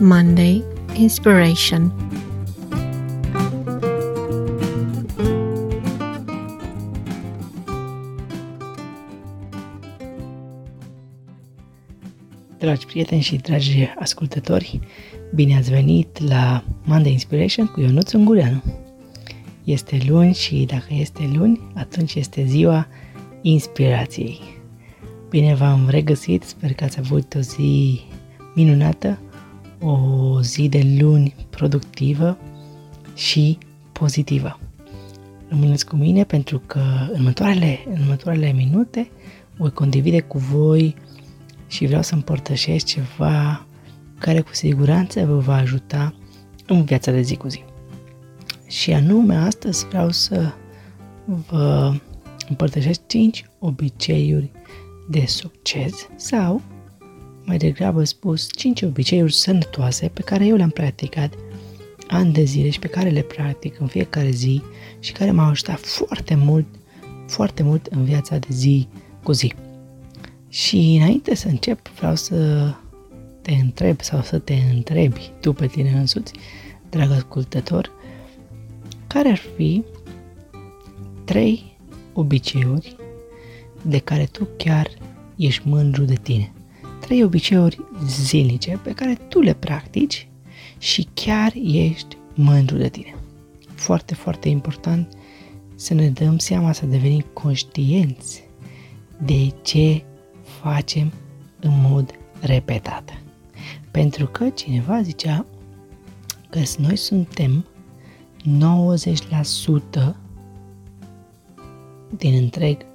Monday Inspiration Dragi prieteni și dragi ascultători, bine ați venit la Monday Inspiration cu Ionuț Ungureanu. Este luni și dacă este luni, atunci este ziua inspirației. Bine v-am regăsit, sper că ați avut o zi minunată, o zi de luni productivă și pozitivă. Rămâneți cu mine pentru că în următoarele, în următoarele minute voi condivide cu voi și vreau să împărtășesc ceva care cu siguranță vă va ajuta în viața de zi cu zi. Și anume astăzi vreau să vă împărtășesc 5 obiceiuri de succes sau, mai degrabă spus, 5 obiceiuri sănătoase pe care eu le-am practicat ani de zile și pe care le practic în fiecare zi și care m-au ajutat foarte mult, foarte mult în viața de zi cu zi. Și înainte să încep, vreau să te întreb sau să te întrebi tu pe tine însuți, drag ascultător, care ar fi trei obiceiuri de care tu chiar ești mândru de tine. Trei obiceiuri zilnice pe care tu le practici și chiar ești mândru de tine. Foarte, foarte important să ne dăm seama, să devenim conștienți de ce facem în mod repetat. Pentru că cineva zicea că noi suntem 90% din întreg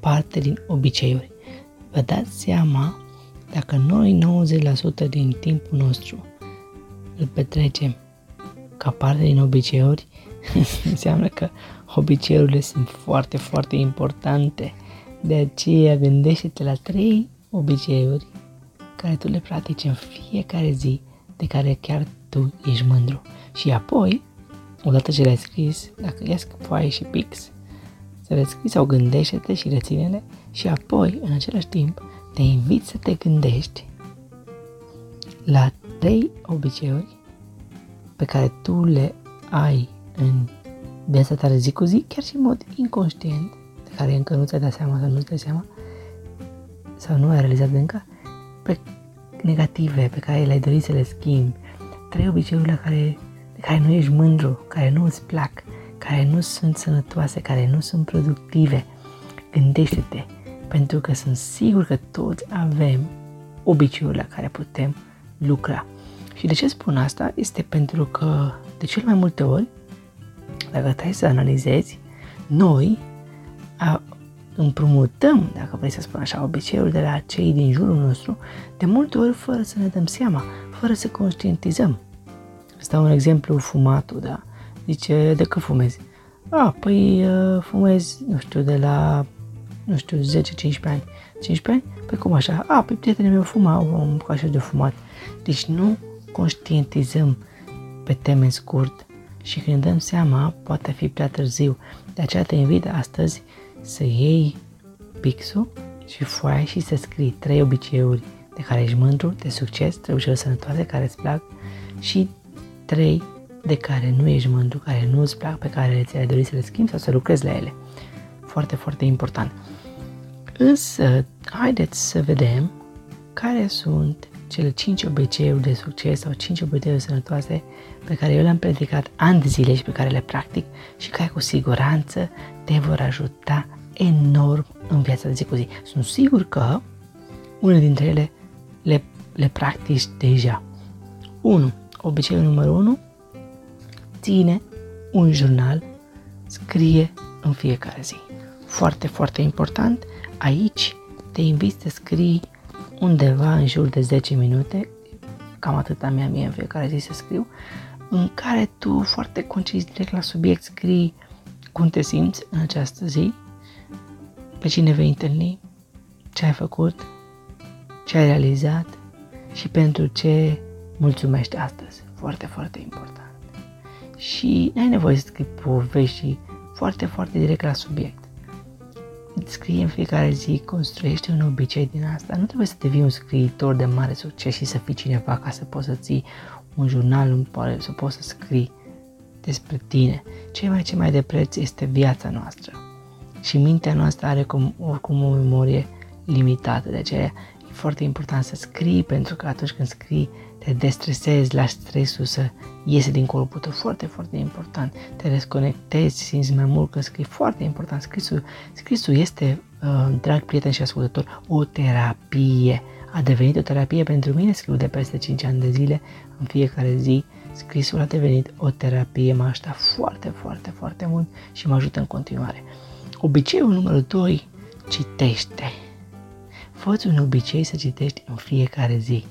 parte din obiceiuri. Vă dați seama dacă noi 90% din timpul nostru îl petrecem ca parte din obiceiuri, înseamnă că obiceiurile sunt foarte, foarte importante. De aceea gândește-te la trei obiceiuri care tu le practici în fiecare zi, de care chiar tu ești mândru. Și apoi, odată ce le-ai scris, dacă ies foaie și pix, să le scrii sau gândește-te și reține-le și apoi, în același timp, te invit să te gândești la trei obiceiuri pe care tu le ai în viața ta de zi cu zi, chiar și în mod inconștient, de care încă nu ți-ai dat seama sau nu-ți dai seama, sau nu ai realizat încă, pe negative pe care le-ai dorit să le schimbi, trei obiceiuri la care, de care nu ești mândru, care nu îți plac, care nu sunt sănătoase, care nu sunt productive. Gândește-te, pentru că sunt sigur că toți avem obiceiuri la care putem lucra. Și de ce spun asta? Este pentru că de cel mai multe ori, dacă stai să analizezi, noi a, împrumutăm, dacă vrei să spun așa, obiceiul de la cei din jurul nostru, de multe ori fără să ne dăm seama, fără să conștientizăm. Stau un exemplu fumatul, da? Zice, de că fumezi? A, păi uh, fumezi, nu știu, de la, nu știu, 10-15 ani. 15 ani? Păi cum așa? A, păi prietenii meu fuma, am așa de fumat. Deci nu conștientizăm pe termen scurt și când ne dăm seama, poate fi prea târziu. De aceea te invit astăzi să iei pixul și foaia și să scrii trei obiceiuri de care ești mândru, de succes, trei obiceiuri sănătoase care îți plac și trei de care nu ești mândru, care nu îți plac, pe care ți-ai dorit să le schimbi sau să lucrezi la ele. Foarte, foarte important. Însă, haideți să vedem care sunt cele 5 obiceiuri de succes sau 5 obiceiuri sănătoase pe care eu le-am predicat ani de zile și pe care le practic și care cu siguranță te vor ajuta enorm în viața de zi cu zi. Sunt sigur că unele dintre ele le, le practici deja. 1. Obiceiul numărul 1 ține un jurnal, scrie în fiecare zi. Foarte, foarte important, aici te invit să scrii undeva în jur de 10 minute, cam atât am mea mie în fiecare zi să scriu, în care tu foarte concis direct la subiect scrii cum te simți în această zi, pe cine vei întâlni, ce ai făcut, ce ai realizat și pentru ce mulțumești astăzi. Foarte, foarte important și n-ai nevoie să scrii povești foarte, foarte direct la subiect. Scrie în fiecare zi, construiește un obicei din asta. Nu trebuie să devii un scriitor de mare succes și să fii cineva ca să poți să ții un jurnal, să poți să scrii despre tine. Ce mai ce mai de preț este viața noastră. Și mintea noastră are cum, oricum o memorie limitată, de aceea e foarte important să scrii, pentru că atunci când scrii te destresezi, lași stresul să iese din corpul tău, foarte, foarte important. Te desconectezi, simți mai mult că scrii, foarte important. Scrisul, scrisul este, uh, drag prieten și ascultător, o terapie. A devenit o terapie pentru mine, scriu de peste 5 ani de zile, în fiecare zi. Scrisul a devenit o terapie, m-a ajutat foarte, foarte, foarte mult și mă ajută în continuare. Obiceiul numărul 2, citește. fă un obicei să citești în fiecare zi.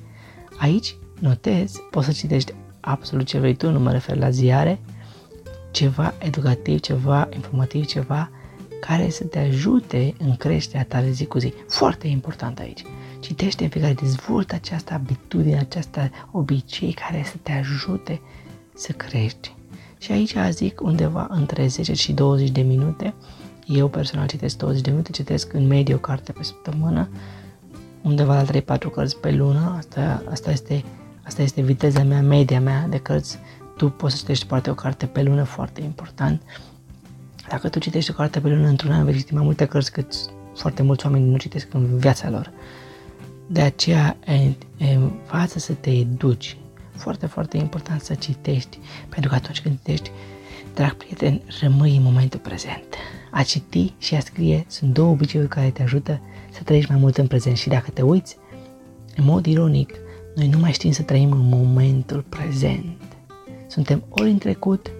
Aici notezi, poți să citești absolut ce vrei tu, nu mă refer la ziare, ceva educativ, ceva informativ, ceva care să te ajute în creșterea ta de zi cu zi. Foarte important aici. Citește în fiecare, dezvoltă această abitudine, această obicei care să te ajute să crești. Și aici zic undeva între 10 și 20 de minute. Eu personal citesc 20 de minute, citesc în medie o carte pe săptămână, undeva la 3-4 cărți pe lună. Asta, asta este Asta este viteza mea, media mea de cărți. Tu poți să citești poate o carte pe lună, foarte important. Dacă tu citești o carte pe lună într-un an, vei citi mai multe cărți cât foarte mulți oameni nu citesc în viața lor. De aceea învață să te educi. Foarte, foarte important să citești, pentru că atunci când citești, drag prieten, rămâi în momentul prezent. A citi și a scrie sunt două obiceiuri care te ajută să trăiești mai mult în prezent și dacă te uiți, în mod ironic, noi nu mai știm să trăim în momentul prezent. Suntem ori în trecut,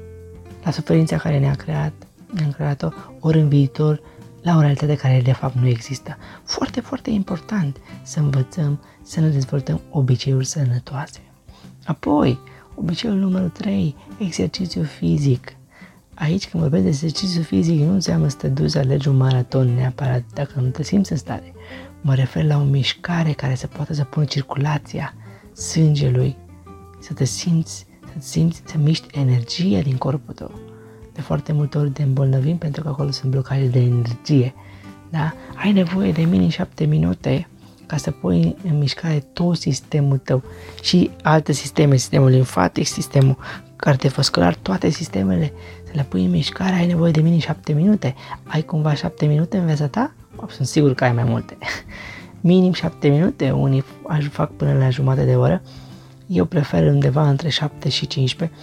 la suferința care ne-a creat, ne-a creat-o, ori în viitor, la o realitate care de fapt nu există. Foarte, foarte important să învățăm să ne dezvoltăm obiceiuri sănătoase. Apoi, obiceiul numărul 3, exercițiu fizic. Aici când vorbesc de exercițiu fizic nu înseamnă să te duci să alegi un maraton neapărat dacă nu te simți în stare. Mă refer la o mișcare care să poată să pună circulația sângelui, să te simți, să te simți, să miști energia din corpul tău. De foarte multe ori te îmbolnăvim pentru că acolo sunt blocaje de energie. Da? Ai nevoie de minim 7 minute ca să pui în mișcare tot sistemul tău și alte sisteme, sistemul limfatic, sistemul cardiovascular, toate sistemele, să le pui în mișcare, ai nevoie de minim 7 minute. Ai cumva 7 minute în viața ta? Sunt sigur că ai mai multe. minim 7 minute, unii aș fac până la jumătate de oră. Eu prefer undeva între 7 și 15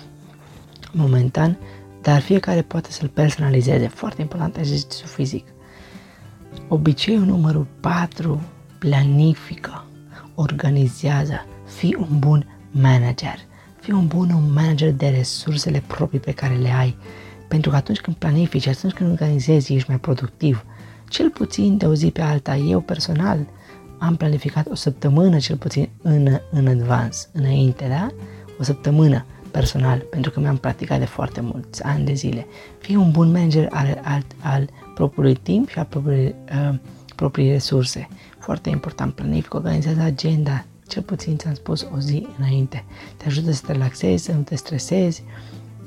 momentan, dar fiecare poate să-l personalizeze. Foarte important exercițiu fizic. Obiceiul numărul 4, planifică, organizează, fii un bun manager. Fii un bun un manager de resursele proprii pe care le ai. Pentru că atunci când planifici, atunci când organizezi, ești mai productiv. Cel puțin de o zi pe alta, eu personal am planificat o săptămână cel puțin în, în advance, înainte, da? O săptămână personal, pentru că mi-am practicat de foarte mulți ani de zile. Fii un bun manager al, al, al propriului timp și al propriului, uh, proprii resurse. Foarte important, planific, organizează agenda, cel puțin ți-am spus o zi înainte. Te ajută să te relaxezi, să nu te stresezi,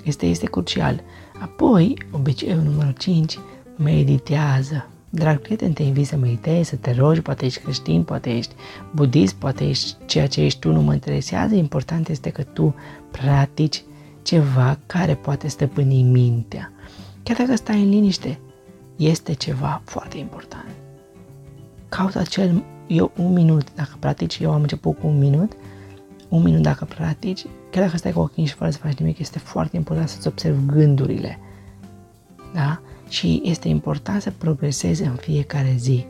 este, este crucial. Apoi, obiceiul numărul 5, meditează. Drag prieten, te invit să meditezi, să te rogi, poate ești creștin, poate ești budist, poate ești ceea ce ești tu, nu mă interesează. Important este că tu practici ceva care poate stăpâni mintea. Chiar dacă stai în liniște, este ceva foarte important. Caută acel, eu un minut, dacă practici, eu am început cu un minut, un minut dacă practici, chiar dacă stai cu ochii și fără să faci nimic, este foarte important să-ți observi gândurile. Da? Și este important să progresezi în fiecare zi.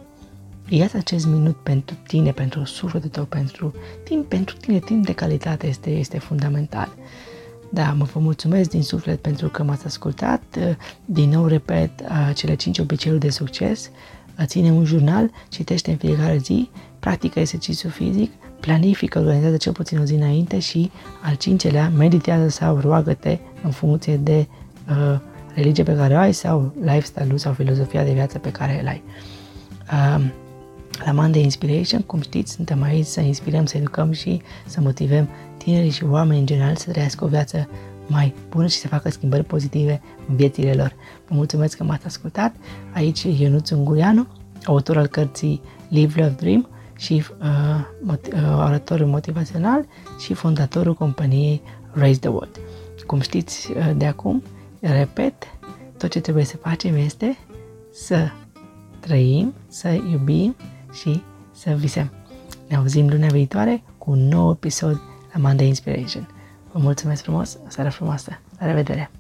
Ia acest minut pentru tine, pentru sufletul tău, pentru timp, pentru tine, timp de calitate este, este fundamental. Da, mă vă mulțumesc din suflet pentru că m-ați ascultat. Din nou repet, cele 5 obiceiuri de succes. Ține un jurnal, citește în fiecare zi, practică exercițiu fizic, planifică, organizează cel puțin o zi înainte și al cincelea, meditează sau roagă-te în funcție de uh, religie pe care o ai sau lifestyle-ul sau filozofia de viață pe care îl ai. Uh, la Monday Inspiration, cum știți, suntem aici să inspirăm, să educăm și să motivăm tinerii și oameni în general să trăiască o viață mai bună și să facă schimbări pozitive în viețile lor. Vă mulțumesc că m-ați ascultat. Aici e Ionuț Ungureanu, autor al cărții Live, Love, Dream și uh, mot- uh, oratorul motivațional și fondatorul companiei Raise the World. Cum știți uh, de acum, repet, tot ce trebuie să facem este să trăim, să iubim și să visăm. Ne auzim luna viitoare cu un nou episod la Monday Inspiration. Vă mulțumesc frumos, o seară frumoasă. La revedere!